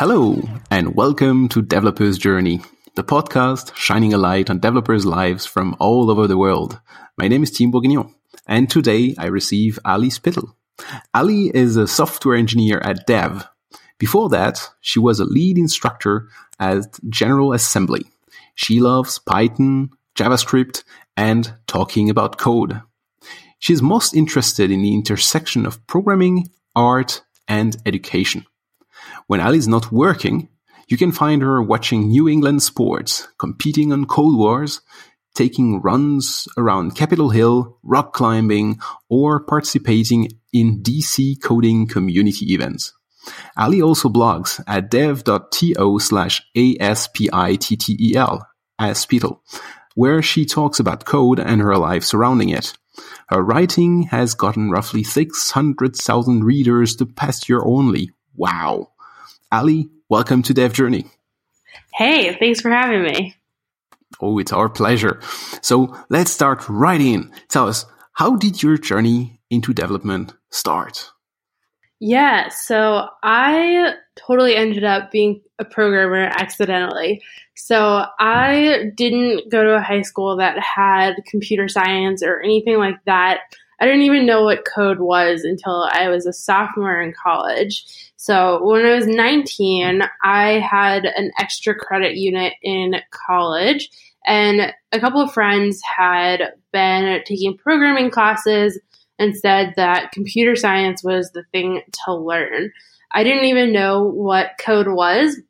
Hello, and welcome to Developer's Journey, the podcast shining a light on developers' lives from all over the world. My name is Tim Bourguignon, and today I receive Ali Spittel. Ali is a software engineer at Dev. Before that, she was a lead instructor at General Assembly. She loves Python, JavaScript, and talking about code. She's most interested in the intersection of programming, art, and education. When Ali's not working, you can find her watching New England sports, competing on Codewars, taking runs around Capitol Hill, rock climbing, or participating in DC coding community events. Ali also blogs at dev.to slash ASPITTEL, ASPITTL, where she talks about code and her life surrounding it. Her writing has gotten roughly 600,000 readers the past year only. Wow. Ali, welcome to Dev Journey. Hey, thanks for having me. Oh, it's our pleasure. So let's start right in. Tell us, how did your journey into development start? Yeah, so I totally ended up being a programmer accidentally. So I didn't go to a high school that had computer science or anything like that. I didn't even know what code was until I was a sophomore in college. So when I was 19, I had an extra credit unit in college, and a couple of friends had been taking programming classes and said that computer science was the thing to learn. I didn't even know what code was.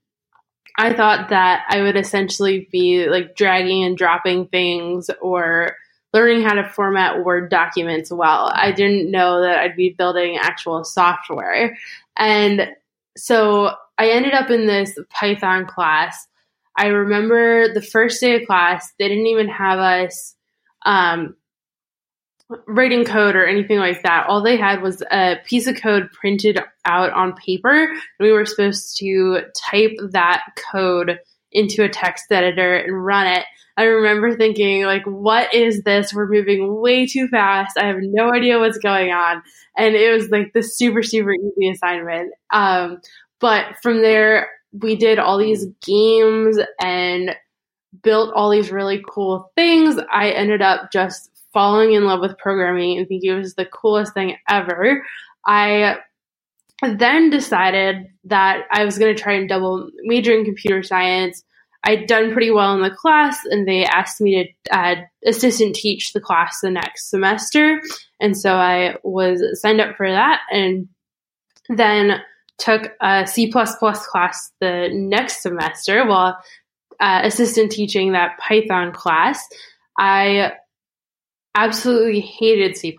I thought that I would essentially be like dragging and dropping things or learning how to format Word documents well. I didn't know that I'd be building actual software. And so I ended up in this Python class. I remember the first day of class, they didn't even have us um, writing code or anything like that. All they had was a piece of code printed out on paper. We were supposed to type that code into a text editor and run it. I remember thinking, like, what is this? We're moving way too fast. I have no idea what's going on. And it was like the super, super easy assignment. Um, but from there, we did all these games and built all these really cool things. I ended up just falling in love with programming and thinking it was the coolest thing ever. I then decided that I was going to try and double major in computer science. I'd done pretty well in the class, and they asked me to uh, assistant teach the class the next semester. And so I was signed up for that, and then took a C class the next semester while uh, assistant teaching that Python class. I absolutely hated C.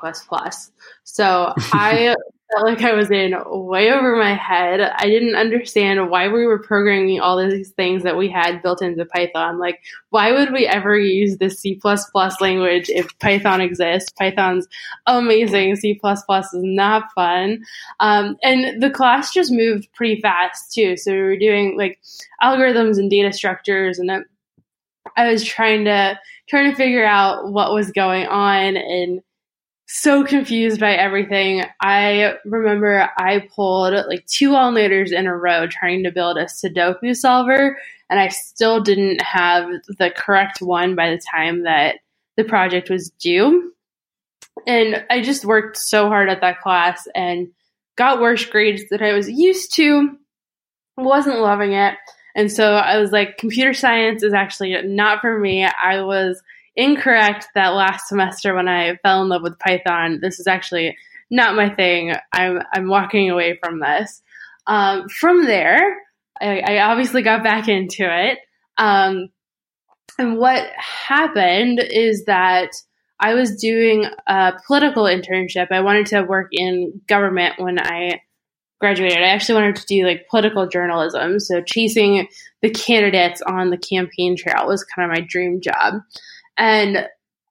So I felt like I was in way over my head. I didn't understand why we were programming all these things that we had built into Python. Like, why would we ever use this C language if Python exists? Python's amazing. C is not fun. Um, and the class just moved pretty fast too. So we were doing like algorithms and data structures and I was trying to trying to figure out what was going on and so confused by everything. I remember I pulled like two all nighters in a row trying to build a Sudoku solver, and I still didn't have the correct one by the time that the project was due. And I just worked so hard at that class and got worse grades than I was used to. Wasn't loving it. And so I was like, computer science is actually not for me. I was incorrect that last semester when I fell in love with Python. This is actually not my thing. I'm I'm walking away from this. Um, from there, I, I, obviously got back into it. Um, and what happened is that I was doing a political internship. I wanted to work in government when I graduated. I actually wanted to do like political journalism. So chasing the candidates on the campaign trail was kind of my dream job. And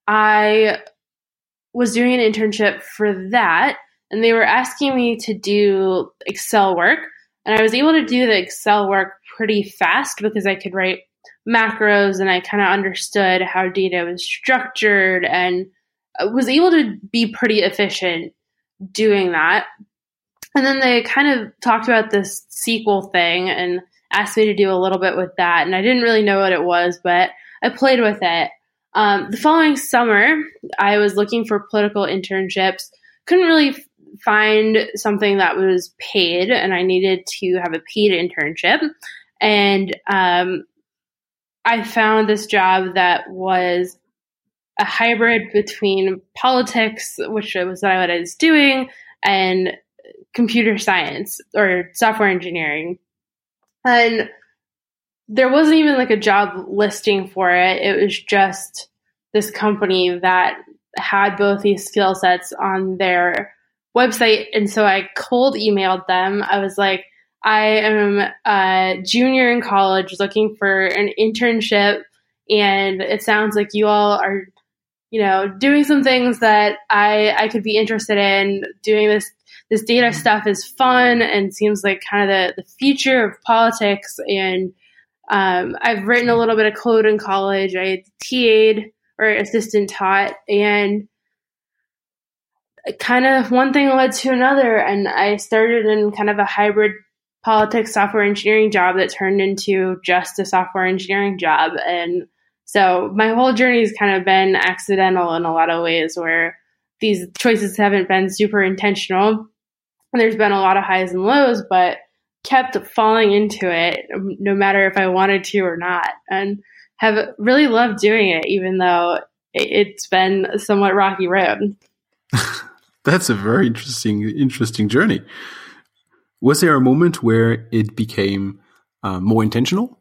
I was doing an internship for that, and they were asking me to do Excel work. And I was able to do the Excel work pretty fast because I could write macros and I kind of understood how data was structured and was able to be pretty efficient doing that. And then they kind of talked about this SQL thing, and asked me to do a little bit with that. And I didn't really know what it was, but I played with it. Um, the following summer, I was looking for political internships. Couldn't really find something that was paid, and I needed to have a paid internship. And um, I found this job that was a hybrid between politics, which was what I was doing, and computer science or software engineering. And there wasn't even like a job listing for it. It was just this company that had both these skill sets on their website. And so I cold emailed them. I was like, I am a junior in college looking for an internship. And it sounds like you all are, you know, doing some things that I, I could be interested in. Doing this, this data stuff is fun and seems like kind of the, the future of politics. And um, I've written a little bit of code in college. I TA'd or assistant taught, and kind of one thing led to another. And I started in kind of a hybrid politics software engineering job that turned into just a software engineering job. And so my whole journey has kind of been accidental in a lot of ways where these choices haven't been super intentional. And there's been a lot of highs and lows, but kept falling into it no matter if I wanted to or not. And have really loved doing it, even though it's been a somewhat rocky road. That's a very interesting, interesting journey. Was there a moment where it became uh, more intentional?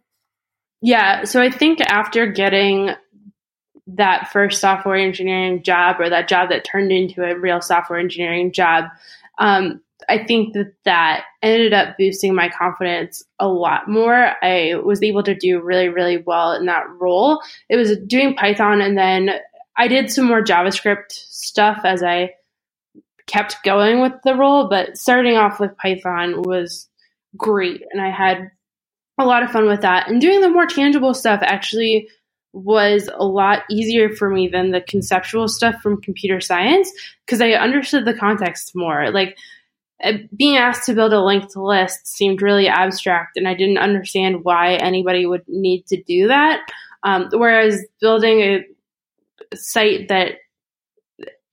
Yeah. So I think after getting that first software engineering job or that job that turned into a real software engineering job, um, I think that that ended up boosting my confidence a lot more. I was able to do really, really well in that role. It was doing Python, and then I did some more JavaScript stuff as I kept going with the role. But starting off with Python was great, and I had a lot of fun with that. And doing the more tangible stuff actually was a lot easier for me than the conceptual stuff from computer science because I understood the context more. Like being asked to build a linked list seemed really abstract, and I didn't understand why anybody would need to do that. Um, whereas building a site that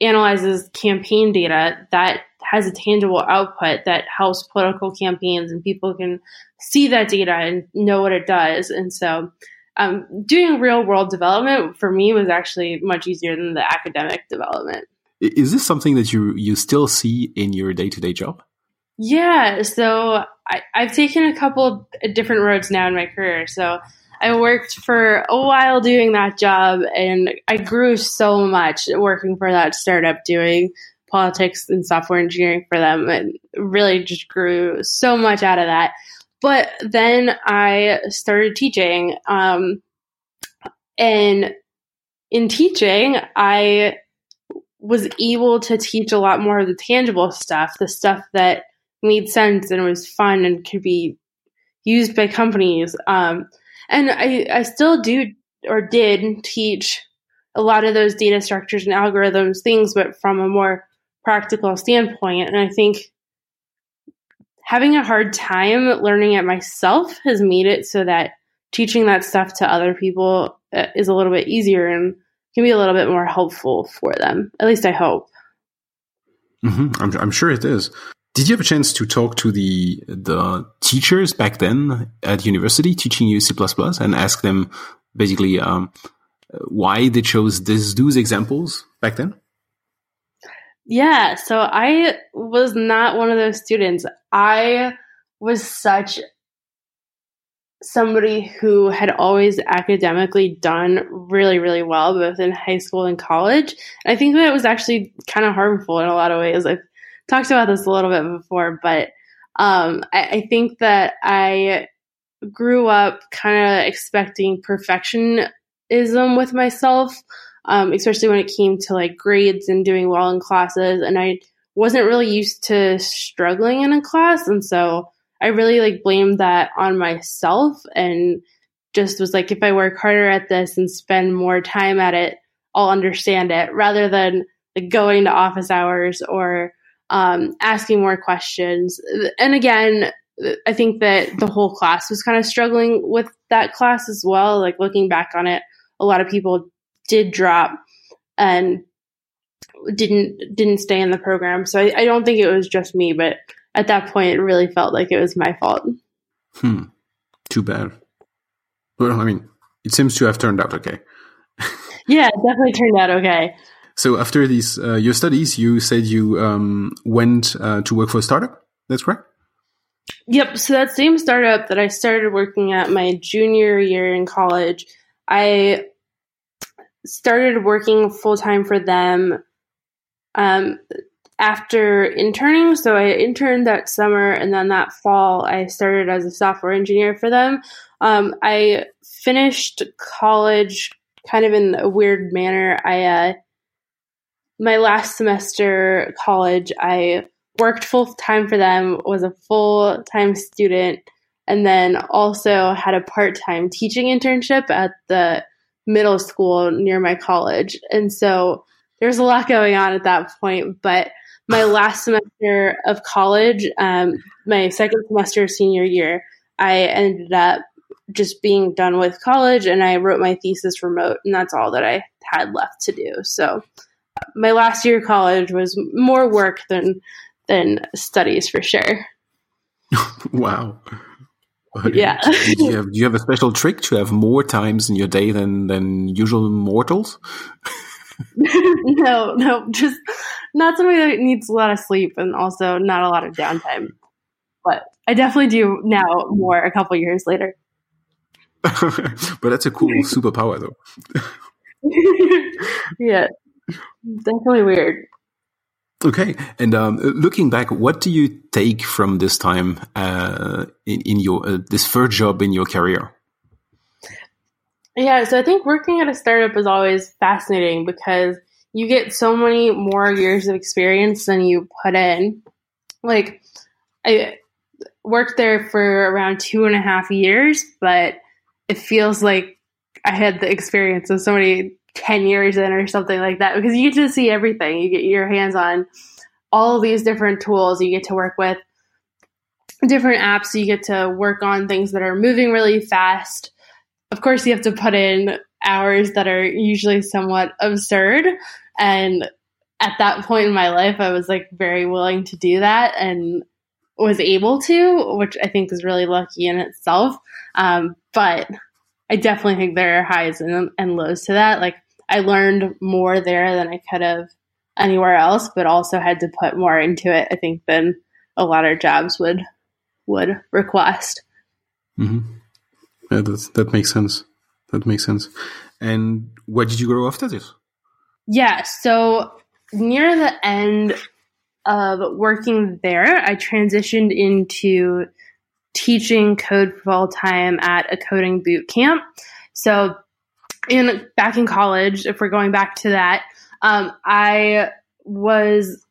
analyzes campaign data that has a tangible output that helps political campaigns and people can see that data and know what it does. And so, um, doing real world development for me was actually much easier than the academic development. Is this something that you you still see in your day to day job? Yeah, so I, I've taken a couple different roads now in my career. So I worked for a while doing that job, and I grew so much working for that startup doing politics and software engineering for them, and really just grew so much out of that. But then I started teaching, um, and in teaching, I was able to teach a lot more of the tangible stuff, the stuff that made sense and was fun and could be used by companies. Um, and I, I still do or did teach a lot of those data structures and algorithms things, but from a more practical standpoint. And I think having a hard time learning it myself has made it so that teaching that stuff to other people uh, is a little bit easier and can be a little bit more helpful for them. At least I hope. Mm-hmm. I'm, I'm sure it is. Did you have a chance to talk to the the teachers back then at university teaching you C++ and ask them basically um, why they chose this, those examples back then? Yeah, so I was not one of those students. I was such somebody who had always academically done really, really well, both in high school and college. And I think that was actually kind of harmful in a lot of ways. I've talked about this a little bit before, but um, I, I think that I grew up kind of expecting perfectionism with myself, um, especially when it came to like grades and doing well in classes. And I wasn't really used to struggling in a class. And so I really like blamed that on myself and just was like, if I work harder at this and spend more time at it, I'll understand it rather than like going to office hours or um, asking more questions. And again, I think that the whole class was kind of struggling with that class as well. Like looking back on it, a lot of people did drop and didn't didn't stay in the program. So I, I don't think it was just me, but at that point, it really felt like it was my fault. Hmm. Too bad. Well, I mean, it seems to have turned out okay. yeah, it definitely turned out okay. So after these uh, your studies, you said you um, went uh, to work for a startup. That's correct. Yep. So that same startup that I started working at my junior year in college, I started working full time for them um, after interning. So I interned that summer, and then that fall I started as a software engineer for them. Um, I finished college kind of in a weird manner. I uh, my last semester college, I worked full time for them, was a full time student, and then also had a part time teaching internship at the middle school near my college. And so there's a lot going on at that point. But my last semester of college, um, my second semester senior year, I ended up just being done with college and I wrote my thesis remote, and that's all that I had left to do. So my last year of college was more work than than studies for sure. wow. Yeah. do, you have, do you have a special trick to have more times in your day than than usual mortals? no, no, just not somebody that needs a lot of sleep and also not a lot of downtime. But I definitely do now more a couple years later. but that's a cool superpower, though. yeah, definitely weird. Okay, and um, looking back, what do you take from this time uh, in, in, your uh, this first job in your career? Yeah, so I think working at a startup is always fascinating because you get so many more years of experience than you put in. Like, I worked there for around two and a half years, but it feels like I had the experience of somebody 10 years in or something like that because you get to see everything. You get your hands on all these different tools. You get to work with different apps. You get to work on things that are moving really fast. Of course, you have to put in hours that are usually somewhat absurd. And at that point in my life, I was like very willing to do that and was able to, which I think is really lucky in itself. Um, but I definitely think there are highs and, and lows to that. Like I learned more there than I could have anywhere else, but also had to put more into it. I think than a lot of jobs would would request. Mm-hmm. Yeah, that that makes sense. That makes sense. And where did you grow after this? Yeah, so near the end of working there, I transitioned into teaching code full time at a coding boot camp. So in back in college, if we're going back to that, um, I was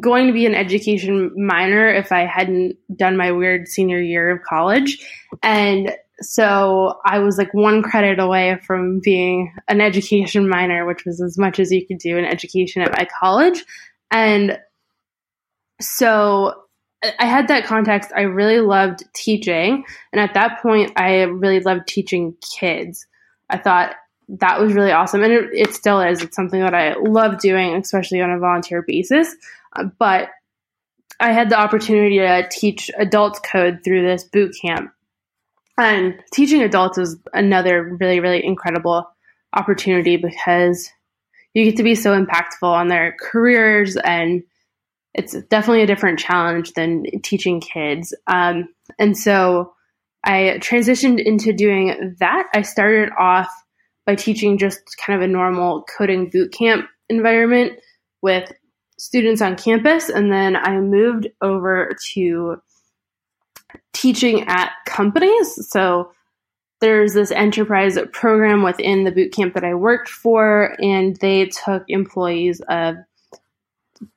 going to be an education minor if I hadn't done my weird senior year of college. And so I was like one credit away from being an education minor, which was as much as you could do in education at my college. And so I had that context. I really loved teaching. And at that point, I really loved teaching kids. I thought that was really awesome. And it, it still is. It's something that I love doing, especially on a volunteer basis. Uh, but I had the opportunity to teach adults code through this boot camp. And teaching adults is another really, really incredible opportunity because you get to be so impactful on their careers and it's definitely a different challenge than teaching kids. Um, and so I transitioned into doing that. I started off by teaching just kind of a normal coding boot camp environment with students on campus. And then I moved over to teaching at companies. So there's this enterprise program within the boot camp that I worked for, and they took employees of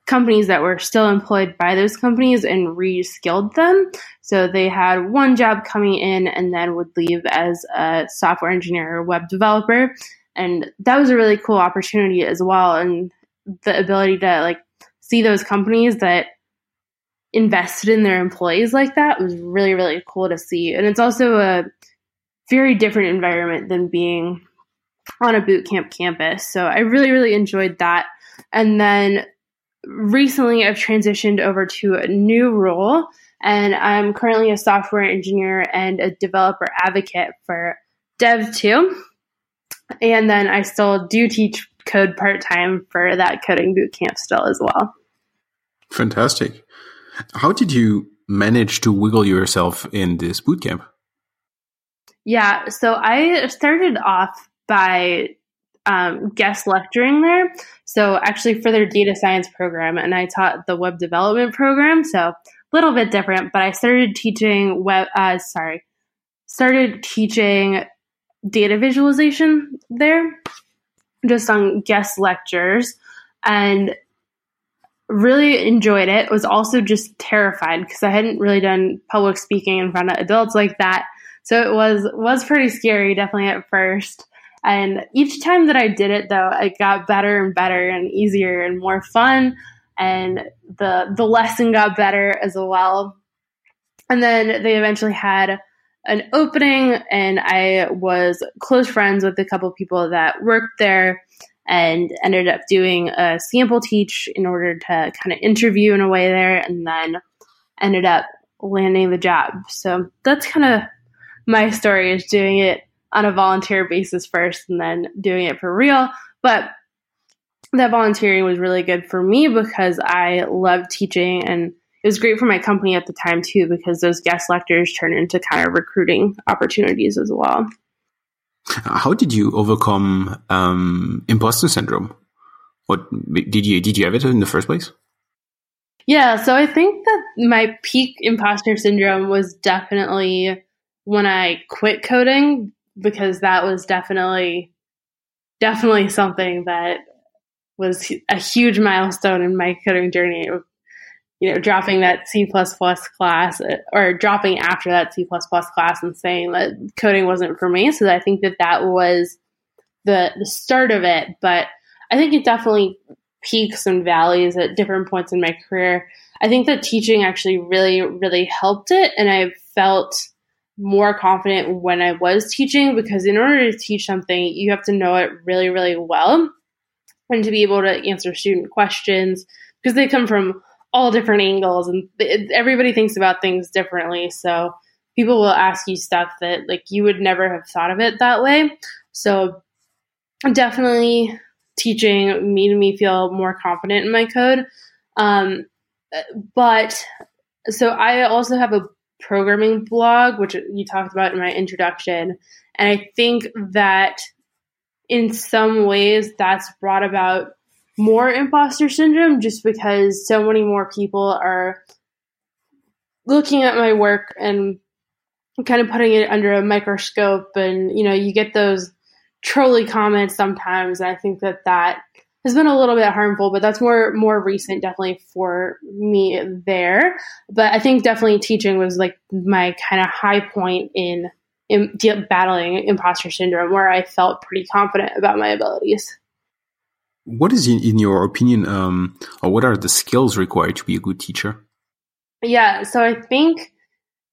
companies that were still employed by those companies and reskilled them. So they had one job coming in and then would leave as a software engineer or web developer. And that was a really cool opportunity as well. And the ability to like see those companies that invested in their employees like that was really really cool to see. And it's also a very different environment than being on a boot camp campus. So i really really enjoyed that. And then recently i've transitioned over to a new role and i'm currently a software engineer and a developer advocate for dev.to and then i still do teach code part-time for that coding boot camp still as well. Fantastic how did you manage to wiggle yourself in this bootcamp? Yeah, so I started off by um, guest lecturing there. So actually for their data science program, and I taught the web development program. So a little bit different, but I started teaching web. Uh, sorry, started teaching data visualization there, just on guest lectures, and really enjoyed it. Was also just terrified because I hadn't really done public speaking in front of adults like that. So it was was pretty scary, definitely at first. And each time that I did it, though, it got better and better and easier and more fun. And the the lesson got better as well. And then they eventually had an opening, and I was close friends with a couple people that worked there and ended up doing a sample teach in order to kind of interview in a way there and then ended up landing the job. So that's kind of my story is doing it on a volunteer basis first and then doing it for real. But that volunteering was really good for me because I love teaching and it was great for my company at the time too because those guest lectures turn into kind of recruiting opportunities as well. How did you overcome um, imposter syndrome? What did you did you have it in the first place? Yeah, so I think that my peak imposter syndrome was definitely when I quit coding because that was definitely definitely something that was a huge milestone in my coding journey you know, dropping that C plus class uh, or dropping after that C plus class and saying that coding wasn't for me. So I think that that was the the start of it. But I think it definitely peaks and valleys at different points in my career. I think that teaching actually really, really helped it, and I felt more confident when I was teaching because in order to teach something, you have to know it really, really well, and to be able to answer student questions because they come from all different angles and it, everybody thinks about things differently. So people will ask you stuff that like you would never have thought of it that way. So definitely teaching made me feel more confident in my code. Um, but so i also have a programming blog which you talked about in my introduction and i think that in some ways that's brought about more imposter syndrome just because so many more people are looking at my work and kind of putting it under a microscope. And you know you get those trolly comments sometimes. And i think that that has been a little bit harmful but that's more more recent definitely for me there. But i think definitely teaching was like my kind of high point in, in battling imposter syndrome where i felt pretty confident about my abilities what is, in, in your opinion, um, or what are the skills required to be a good teacher? Yeah, so I think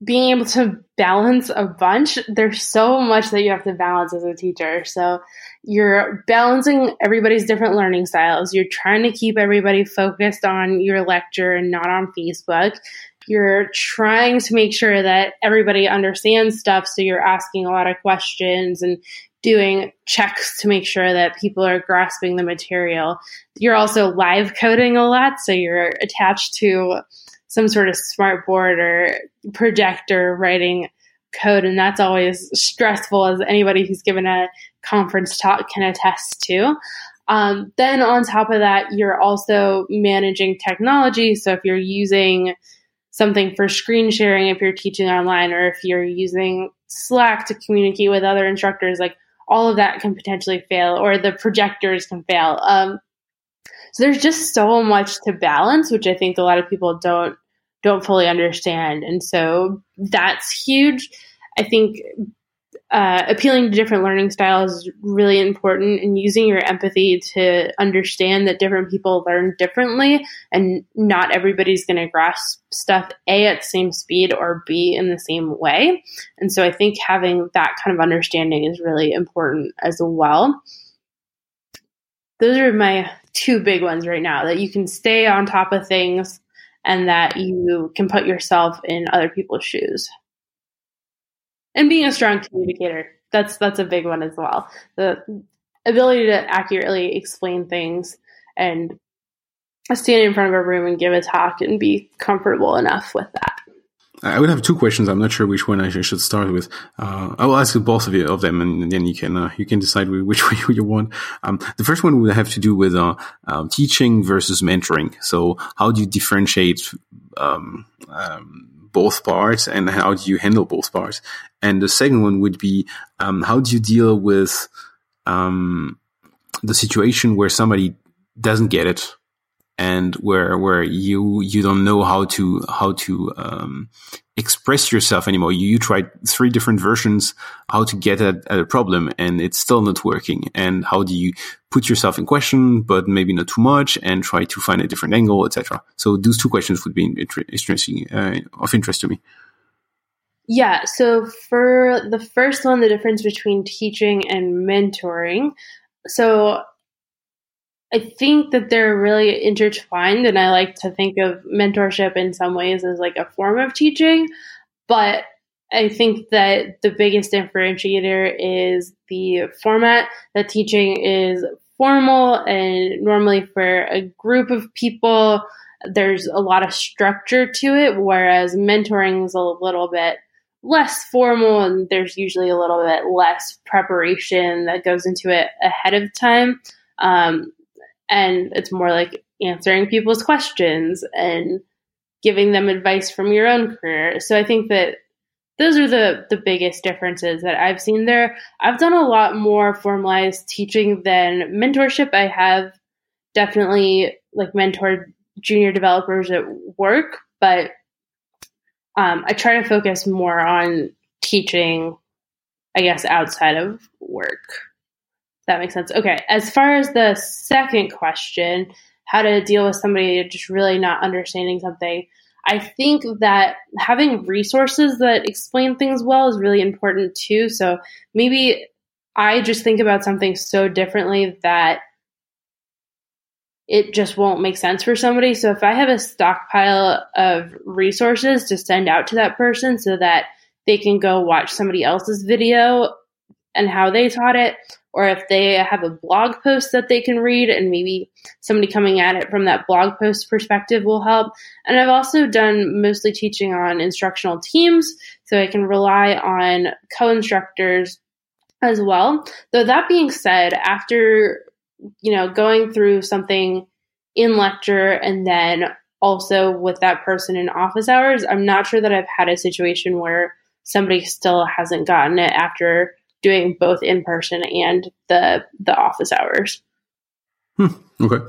being able to balance a bunch, there's so much that you have to balance as a teacher. So you're balancing everybody's different learning styles. You're trying to keep everybody focused on your lecture and not on Facebook. You're trying to make sure that everybody understands stuff. So you're asking a lot of questions and doing checks to make sure that people are grasping the material. You're also live coding a lot, so you're attached to some sort of smart board or projector writing code, and that's always stressful, as anybody who's given a conference talk can attest to. Um, then on top of that, you're also managing technology. So if you're using something for screen sharing, if you're teaching online, or if you're using Slack to communicate with other instructors, like all of that can potentially fail or the projectors can fail. Um, so there's just so much to balance, which I think a lot of people don't don't fully understand, and so that's huge. I think uh, appealing to different learning styles is really important and using your empathy to understand that different people learn differently and not everybody's going to grasp stuff a at the same speed or b in the same way. And so i think having that kind of understanding is really important as well. Those are my two big ones right now that you can stay on top of things and that you can put yourself in other people's shoes and being a strong communicator that's that's a big one as well the ability to accurately explain things and stand in front of a room and give a talk and be comfortable enough with that I would have two questions. I'm not sure which one I should start with. Uh, I will ask both of you of them, and then you can uh, you can decide which way you want. Um, the first one would have to do with uh, um, teaching versus mentoring. So, how do you differentiate um, um both parts, and how do you handle both parts? And the second one would be um, how do you deal with um, the situation where somebody doesn't get it and where where you you don't know how to how to um, express yourself anymore. You, you tried three different versions how to get at, at, a problem, and it's still not working. And how do you put yourself in question, but maybe not too much, and try to find a different angle, etc. So those two questions would be interesting uh, of interest to me. Yeah. So for the first one, the difference between teaching and mentoring. So I think that they're really intertwined, and I like to think of mentorship in some ways as like a form of teaching. But I think that the biggest differentiator is the format. That teaching is formal and normally for a group of people, there's a lot of structure to it, whereas mentoring is a little bit less formal and there's usually a little bit less preparation that goes into it ahead of time. Um, and it's more like answering people's questions and giving them advice from your own career. So I think that those are the the biggest differences that I've seen there. I've done a lot more formalized teaching than mentorship. I have definitely like mentored junior developers at work, but um, I try to focus more on teaching, I guess, outside of work that makes sense. Okay. As far as the second question, how to deal with somebody just really not understanding something, I think that having resources that explain things well is really important too. So maybe I just think about something so differently that it just won't make sense for somebody. So if I have a stockpile of resources to send out to that person so that they can go watch somebody else's video and how they taught it, or if they have a blog post that they can read and maybe somebody coming at it from that blog post perspective will help. And I've also done mostly teaching on instructional teams, so I can rely on co instructors as well. Though that being said, after you know going through something in lecture and then also with that person in office hours, I'm not sure that I've had a situation where somebody still hasn't gotten it after doing both in person and the the office hours. Hmm, okay,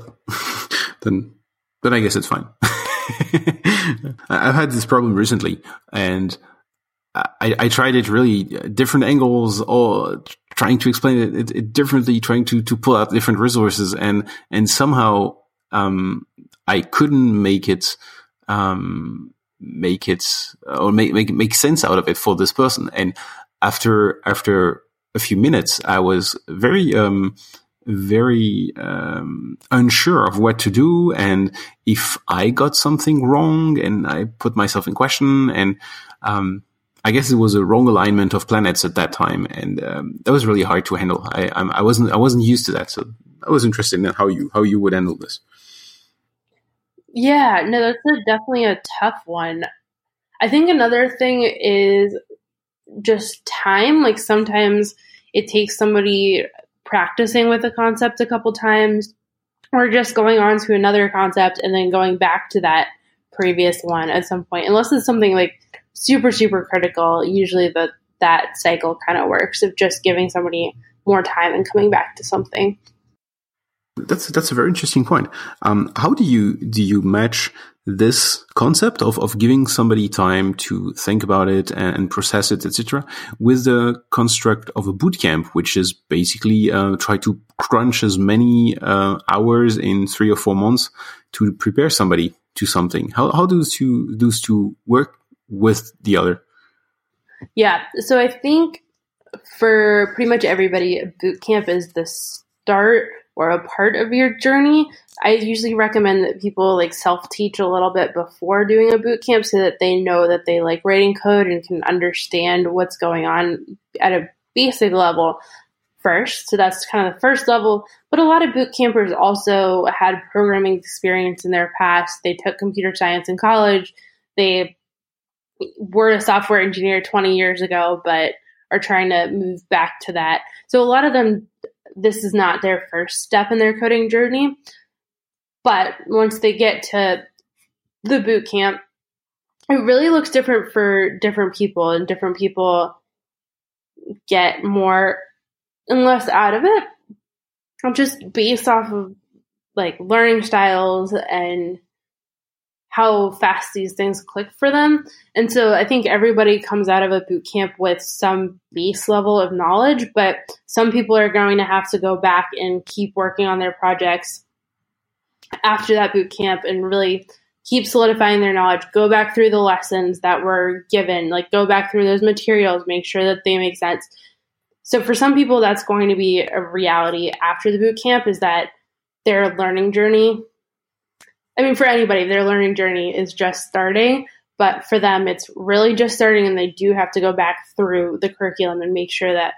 then then I guess it's fine. I've had this problem recently, and I, I, tried it really different angles, or trying to explain it, it, it, differently, trying to to pull out different resources, and and somehow um, I couldn't make it um, make it or make make make sense out of it for this person. And after after a few minutes, I was very, um, very um, unsure of what to do, and if I got something wrong, and I put myself in question, and um, I guess it was a wrong alignment of planets at that time, and um, that was really hard to handle. I, I wasn't I wasn't used to that, so I was interested in how you how you would handle this. Yeah, no, that's a, definitely a tough one. I think another thing is just time. Like sometimes it takes somebody practicing with a concept a couple times or just going on to another concept and then going back to that previous one at some point. Unless it's something like super, super critical, usually the that cycle kind of works of just giving somebody more time and coming back to something. That's that's a very interesting point. Um, how do you do you match this concept of, of giving somebody time to think about it and, and process it, etc., with the construct of a boot camp, which is basically uh, try to crunch as many uh, hours in three or four months to prepare somebody to something. How how do those two those two work with the other? Yeah, so I think for pretty much everybody, boot camp is the start or a part of your journey. I usually recommend that people like self teach a little bit before doing a boot camp so that they know that they like writing code and can understand what's going on at a basic level first. So that's kind of the first level. But a lot of boot campers also had programming experience in their past. They took computer science in college. They were a software engineer 20 years ago, but are trying to move back to that. So a lot of them this is not their first step in their coding journey. But once they get to the boot camp, it really looks different for different people, and different people get more and less out of it, I'm just based off of like learning styles and how fast these things click for them. And so I think everybody comes out of a boot camp with some base level of knowledge, but some people are going to have to go back and keep working on their projects after that boot camp and really keep solidifying their knowledge, go back through the lessons that were given, like go back through those materials, make sure that they make sense. So for some people that's going to be a reality after the boot camp is that their learning journey I mean, for anybody, their learning journey is just starting, but for them, it's really just starting, and they do have to go back through the curriculum and make sure that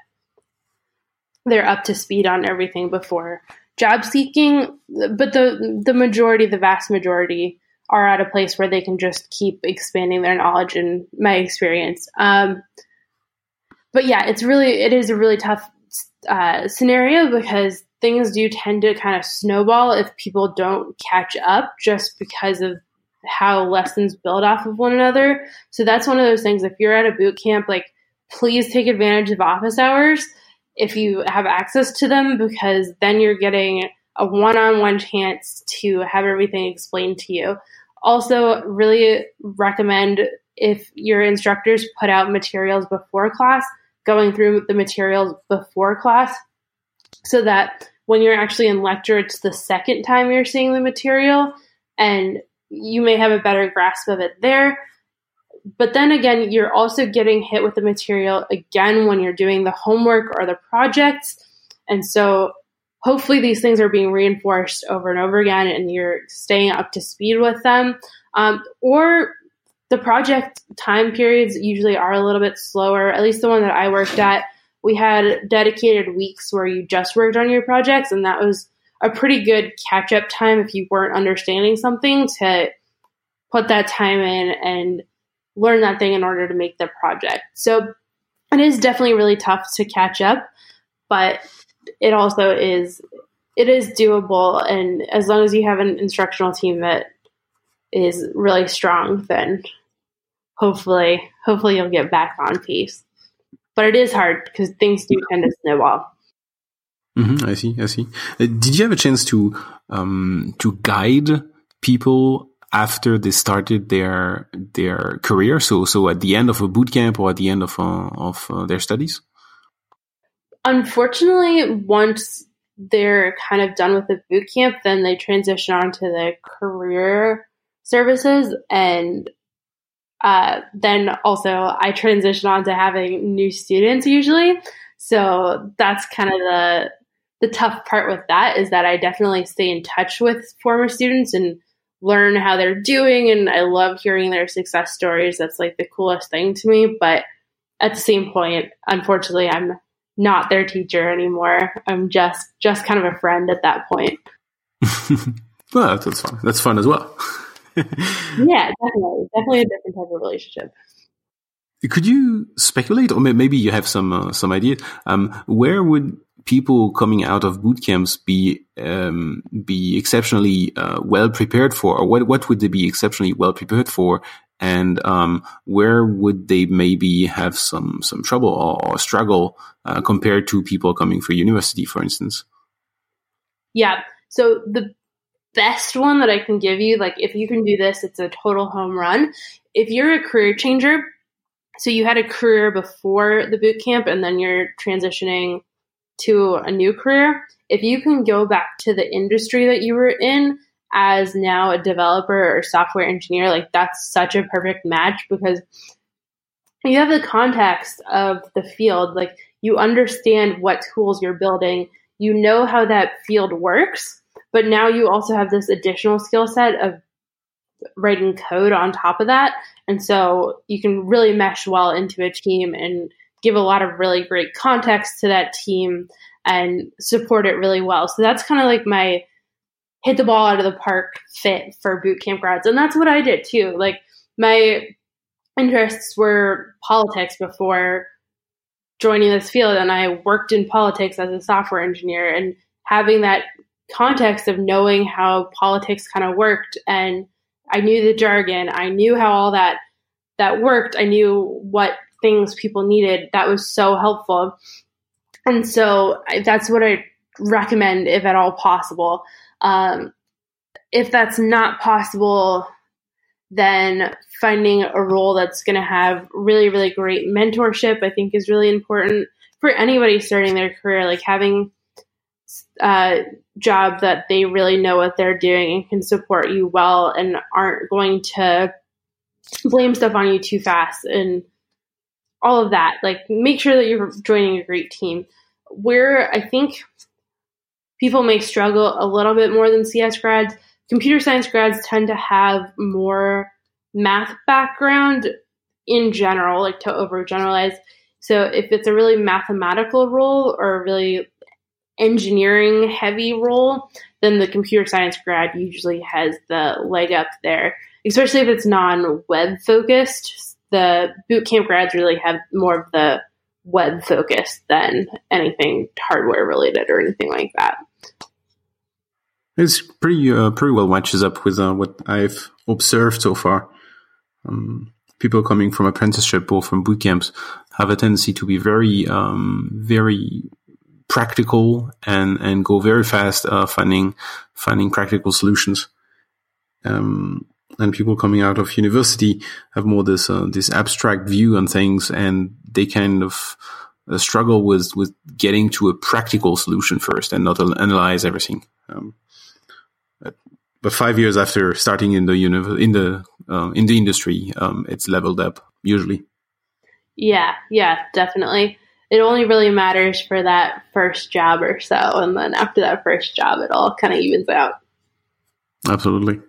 they're up to speed on everything before job seeking. But the the majority, the vast majority, are at a place where they can just keep expanding their knowledge. In my experience, um, but yeah, it's really it is a really tough uh, scenario because things do tend to kind of snowball if people don't catch up just because of how lessons build off of one another. So that's one of those things. If you're at a boot camp, like please take advantage of office hours if you have access to them, because then you're getting a one on one chance to have everything explained to you. Also, really recommend if your instructors put out materials before class, going through the materials before class so that when you're actually in lecture, it's the second time you're seeing the material and you may have a better grasp of it there. But then again, you're also getting hit with the material again when you're doing the homework or the projects. And so hopefully these things are being reinforced over and over again and you're staying up to speed with them. Um, or the project time periods usually are a little bit slower, at least the one that I worked at we had dedicated weeks where you just worked on your projects, and that was a pretty good catch up time if you weren't understanding something to put that time in and learn that thing in order to make the project. So it is definitely really tough to catch up, but it also is it is doable and as long as you have an instructional team that is really strong then hopefully hopefully you'll get back on pace but it is hard because things do tend to snowball. Mm-hmm, I see. I see. Uh, did you have a chance to um, to guide people after they started their their career? So so at the end of a boot camp or at the end of uh, of uh, their studies? Unfortunately, once they're kind of done with the boot camp, then they transition on to the career services and uh, then also I transition on to having new students usually. So that's kind of the the tough part with that is that I definitely stay in touch with former students and learn how they're doing and I love hearing their success stories. That's like the coolest thing to me. But at the same point, unfortunately I'm not their teacher anymore. I'm just just kind of a friend at that point. well, that's fun. That's fun as well. Yeah, definitely, definitely a different type of relationship. Could you speculate, or maybe you have some uh, some idea? Um, where would people coming out of boot camps be um, be exceptionally uh, well prepared for, or what what would they be exceptionally well prepared for? And um, where would they maybe have some some trouble or, or struggle uh, compared to people coming for university, for instance? Yeah, So the best one that I can give you, like if you can do this, it's a total home run. If you're a career changer, so you had a career before the boot camp and then you're transitioning to a new career, if you can go back to the industry that you were in as now a developer or software engineer, like that's such a perfect match because you have the context of the field, like you understand what tools you're building, you know how that field works, but now you also have this additional skill set of writing code on top of that. And so you can really mesh well into a team and give a lot of really great context to that team and support it really well. So that's kind of like my hit the ball out of the park fit for boot camp grads. And that's what I did too. Like my interests were politics before joining this field and I worked in politics as a software engineer and having that context of knowing how politics kind of worked and I knew the jargon, I knew how all that that worked, I knew what things people needed. That was so helpful. And so that's what I recommend if at all possible. Um, if that's not possible, then finding a role that's going to have really, really great mentorship, I think is really important for anybody starting their career. Like having uh, job that they really know what they're doing and can support you well and aren't going to blame stuff on you too fast and all of that. Like make sure that you're joining a great team. Where I think people may struggle a little bit more than CS grads. Computer science grads tend to have more math background in general, like to overgeneralize. So if it's a really mathematical role or a really engineering heavy role, then the computer science grad usually has the leg up there, especially if it's non web focused. The bootcamp grads really have more of the web focus than anything hardware related or anything like that. It's pretty uh, pretty well matches up with uh, what I've observed so far. Um, people coming from apprenticeship or from boot camps have a tendency to be very um, very practical and and go very fast uh, finding finding practical solutions. Um, and people coming out of university have more this uh, this abstract view on things, and they kind of uh, struggle with with getting to a practical solution first, and not analyze everything. Um, but five years after starting in the uni- in the uh, in the industry, um, it's leveled up usually. Yeah, yeah, definitely. It only really matters for that first job or so, and then after that first job, it all kind of evens out. Absolutely.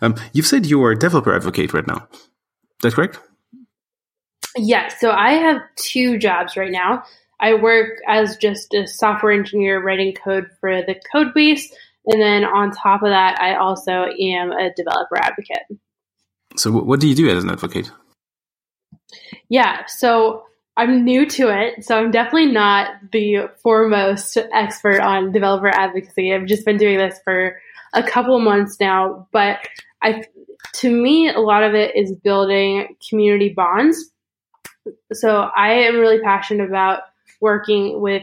Um, you've said you are a developer advocate right now. That's correct. Yeah. So I have two jobs right now. I work as just a software engineer writing code for the code base and then on top of that, I also am a developer advocate. So, what do you do as an advocate? Yeah, so I'm new to it, so I'm definitely not the foremost expert on developer advocacy. I've just been doing this for a couple months now, but I, to me, a lot of it is building community bonds. So I am really passionate about working with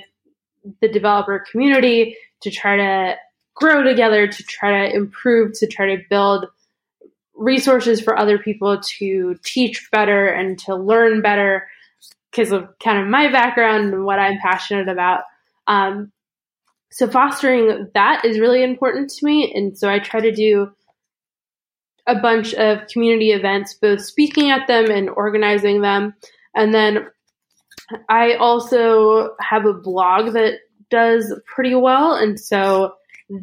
the developer community to try to grow together to try to improve, to try to build resources for other people to teach better and to learn better because of kind of my background and what I'm passionate about. Um, so fostering that is really important to me. And so I try to do a bunch of community events, both speaking at them and organizing them. And then I also have a blog that does pretty well. And so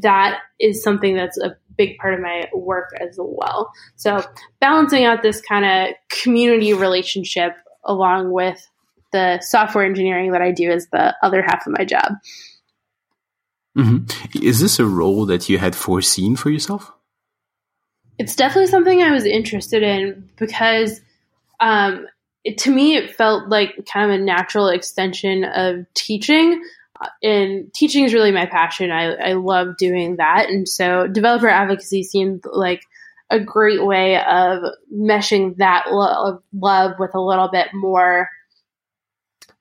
that is something that's a big part of my work as well. So balancing out this kind of community relationship along with the software engineering that I do is the other half of my job. Mm-hmm. Is this a role that you had foreseen for yourself? It's definitely something I was interested in because um, it, to me, it felt like kind of a natural extension of teaching and teaching is really my passion. I, I love doing that. And so developer advocacy seemed like a great way of meshing that lo- love with a little bit more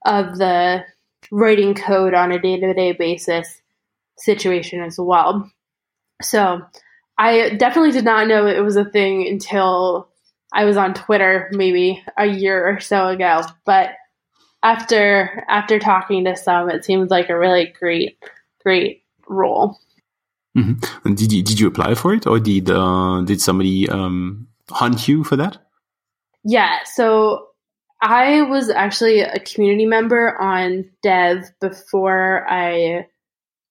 of the writing code on a day to day basis situation as well. So I definitely did not know it was a thing until I was on Twitter maybe a year or so ago. But after after talking to some, it seems like a really great great role. Mm-hmm. And did you did you apply for it, or did uh, did somebody um, hunt you for that? Yeah, so I was actually a community member on Dev before I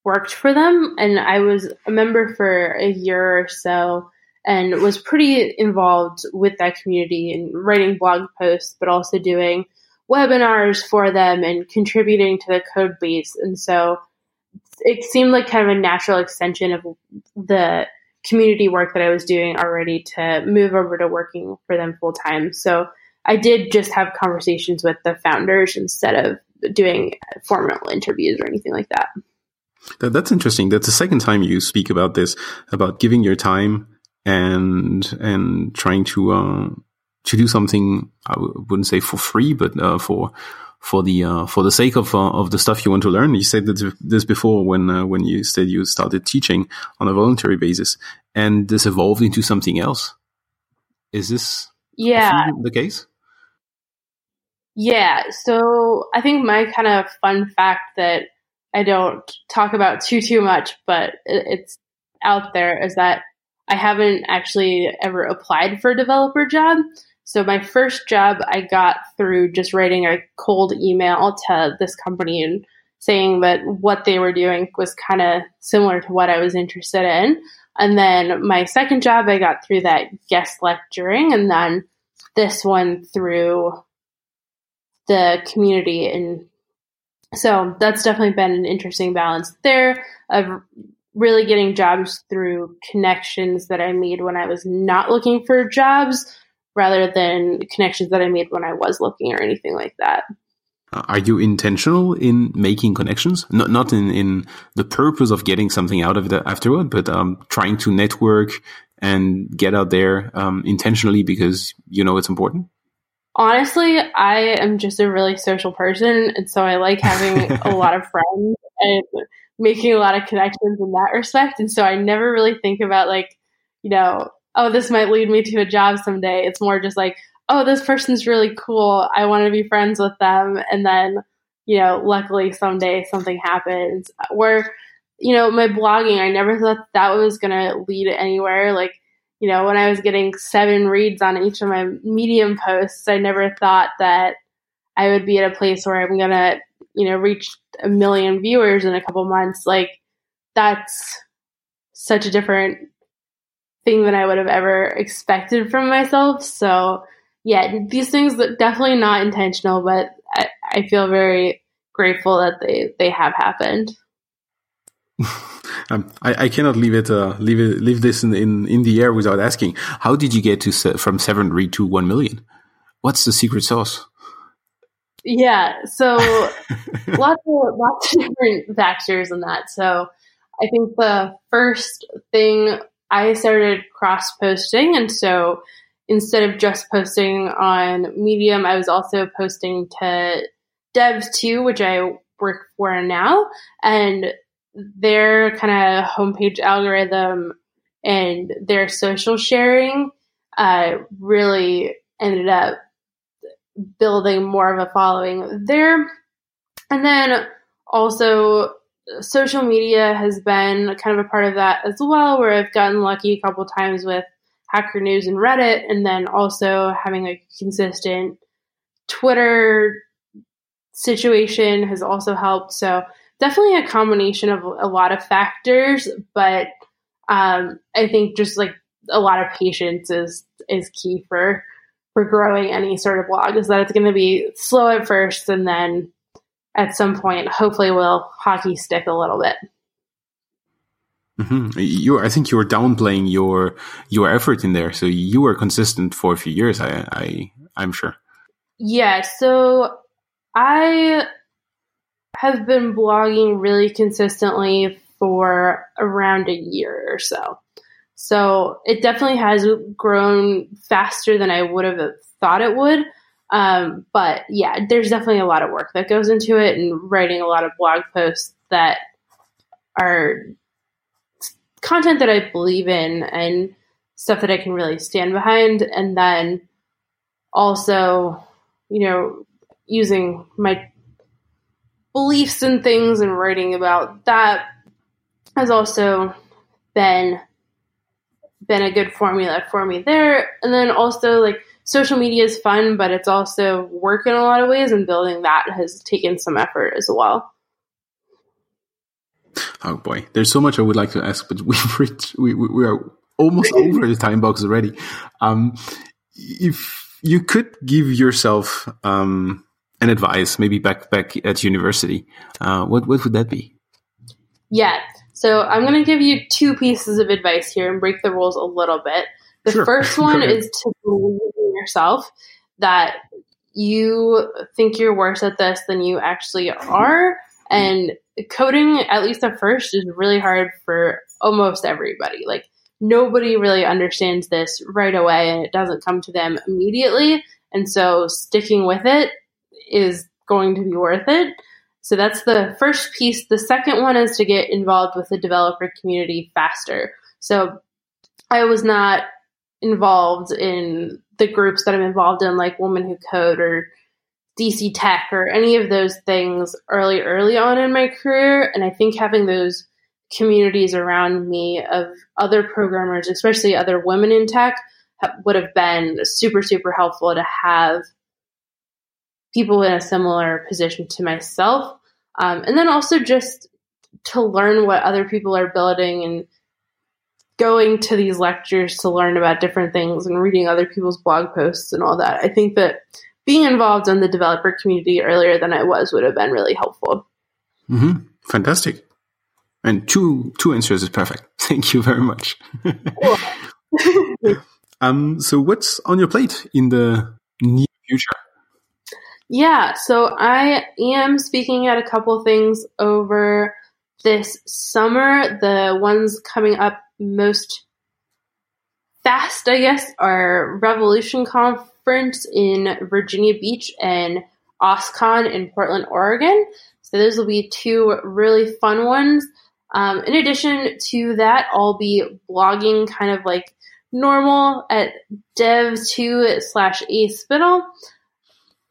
worked for them, and I was a member for a year or so, and was pretty involved with that community and writing blog posts, but also doing webinars for them and contributing to the code base. And so it seemed like kind of a natural extension of the community work that I was doing already to move over to working for them full time. So I did just have conversations with the founders instead of doing formal interviews or anything like that. that that's interesting. That's the second time you speak about this, about giving your time and and trying to uh, to do something. I wouldn't say for free, but uh, for for the uh, for the sake of uh, of the stuff you want to learn. You said that this before when uh, when you said you started teaching on a voluntary basis, and this evolved into something else. Is this yeah the case? Yeah. So I think my kind of fun fact that I don't talk about too too much, but it's out there is that I haven't actually ever applied for a developer job. So my first job I got through just writing a cold email to this company and saying that what they were doing was kind of similar to what I was interested in. And then my second job I got through that guest lecturing and then this one through the community and so that's definitely been an interesting balance there of really getting jobs through connections that I made when I was not looking for jobs rather than connections that I made when I was looking or anything like that. Uh, are you intentional in making connections? Not not in, in the purpose of getting something out of it afterward, but um, trying to network and get out there um, intentionally because you know it's important. Honestly, I am just a really social person, and so I like having a lot of friends and making a lot of connections in that respect. And so I never really think about like, you know, oh, this might lead me to a job someday. It's more just like, oh, this person's really cool. I want to be friends with them. And then, you know, luckily someday something happens where, you know, my blogging, I never thought that was going to lead anywhere. Like, you know, when I was getting seven reads on each of my Medium posts, I never thought that I would be at a place where I'm going to, you know, reach a million viewers in a couple months. Like, that's such a different thing than I would have ever expected from myself. So, yeah, these things definitely not intentional, but I, I feel very grateful that they, they have happened. um, I, I, cannot leave it, uh, leave it, leave this in, in, in the air without asking. How did you get to se- from seven read to one million? What's the secret sauce? Yeah, so lots of lots of different factors in that. So I think the first thing I started cross posting. And so instead of just posting on Medium, I was also posting to Dev.to, which I work for now. And their kind of homepage algorithm and their social sharing uh, really ended up building more of a following there. And then also social media has been kind of a part of that as well, where I've gotten lucky a couple times with Hacker News and Reddit, and then also having a consistent Twitter situation has also helped. So definitely a combination of a lot of factors, but um, I think just like a lot of patience is is key for for growing any sort of blog. Is that it's going to be slow at first, and then at some point, hopefully, will hockey stick a little bit. Mm-hmm. You, I think you were downplaying your your effort in there. So you were consistent for a few years. I, I I'm sure. Yeah. So I have been blogging really consistently for around a year or so. So it definitely has grown faster than I would have thought it would. Um, but yeah, there's definitely a lot of work that goes into it and writing a lot of blog posts that are content that I believe in and stuff that I can really stand behind. And then also, you know, using my beliefs and things and writing about that has also been been a good formula for me there. And then also like social media is fun, but it's also work in a lot of ways and building that has taken some effort as well. Oh boy, there's so much I would like to ask, but we've reached, we, we are almost over the time box already. Um, if you could give yourself um, an advice, maybe back back at university, uh, what what would that be? Yeah, so I'm going to give you two pieces of advice here and break the rules a little bit. The sure. first one is to believe in yourself that you think you're worse at this than you actually are. And coding, at least at first, is really hard for almost everybody. Like, nobody really understands this right away and it doesn't come to them immediately. And so sticking with it is going to be worth it. So that's the first piece. The second one is to get involved with the developer community faster. So I was not involved in the groups that I'm involved in, like Women Who Code or DC Tech or any of those things early, early on in my career. And I think having those communities around me of other programmers, especially other women in tech, would have been super, super helpful to have people in a similar position to myself. Um, and then also just to learn what other people are building and going to these lectures to learn about different things and reading other people's blog posts and all that. I think that being involved in the developer community earlier than I was would have been really helpful. Mm-hmm. Fantastic. And two two answers is perfect. Thank you very much. um, so what's on your plate in the near? Yeah, so I am speaking at a couple things over this summer. The ones coming up most fast, I guess, are Revolution Conference in Virginia Beach and OSCON in Portland, Oregon. So those will be two really fun ones. Um, in addition to that, I'll be blogging kind of like normal at dev.to slash a Spittel.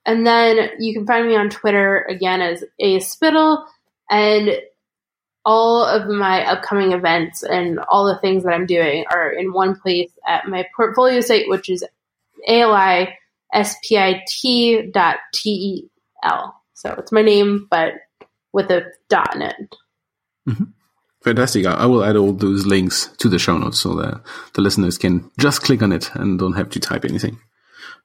And then you can find me on Twitter again as a Spittel and all of my upcoming events and all the things that I'm doing are in one place at my portfolio site, which is alispit dot tel. So it's my name, but with a dot in it. Mm-hmm. Fantastic. I will add all those links to the show notes so that the listeners can just click on it and don't have to type anything.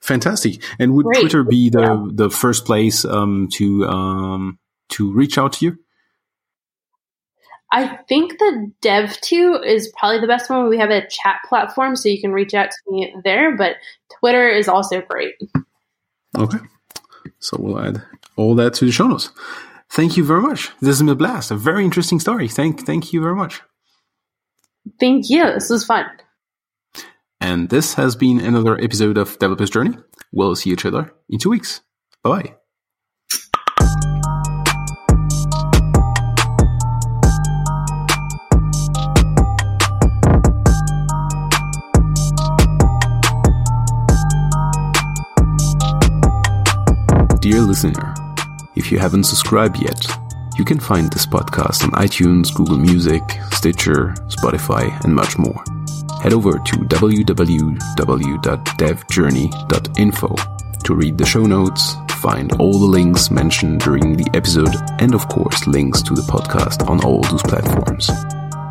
Fantastic. And would Great. Twitter be the, yeah. the first place um, to um, to reach out to you? I think the Dev.to is probably the best one. We have a chat platform, so you can reach out to me there, but Twitter is also great. Okay. So we'll add all that to the show notes. Thank you very much. This has been a blast. A very interesting story. Thank, thank you very much. Thank you. This was fun. And this has been another episode of Developer's Journey. We'll see each other in two weeks. Bye bye. Dear listener, if you haven't subscribed yet, you can find this podcast on iTunes, Google Music, Stitcher, Spotify, and much more. Head over to www.devjourney.info to read the show notes, find all the links mentioned during the episode, and of course, links to the podcast on all those platforms.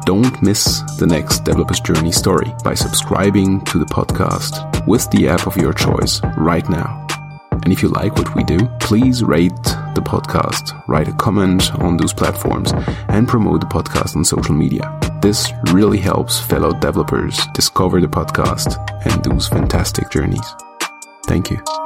Don't miss the next Developer's Journey story by subscribing to the podcast with the app of your choice right now. And if you like what we do, please rate the podcast, write a comment on those platforms, and promote the podcast on social media. This really helps fellow developers discover the podcast and those fantastic journeys. Thank you.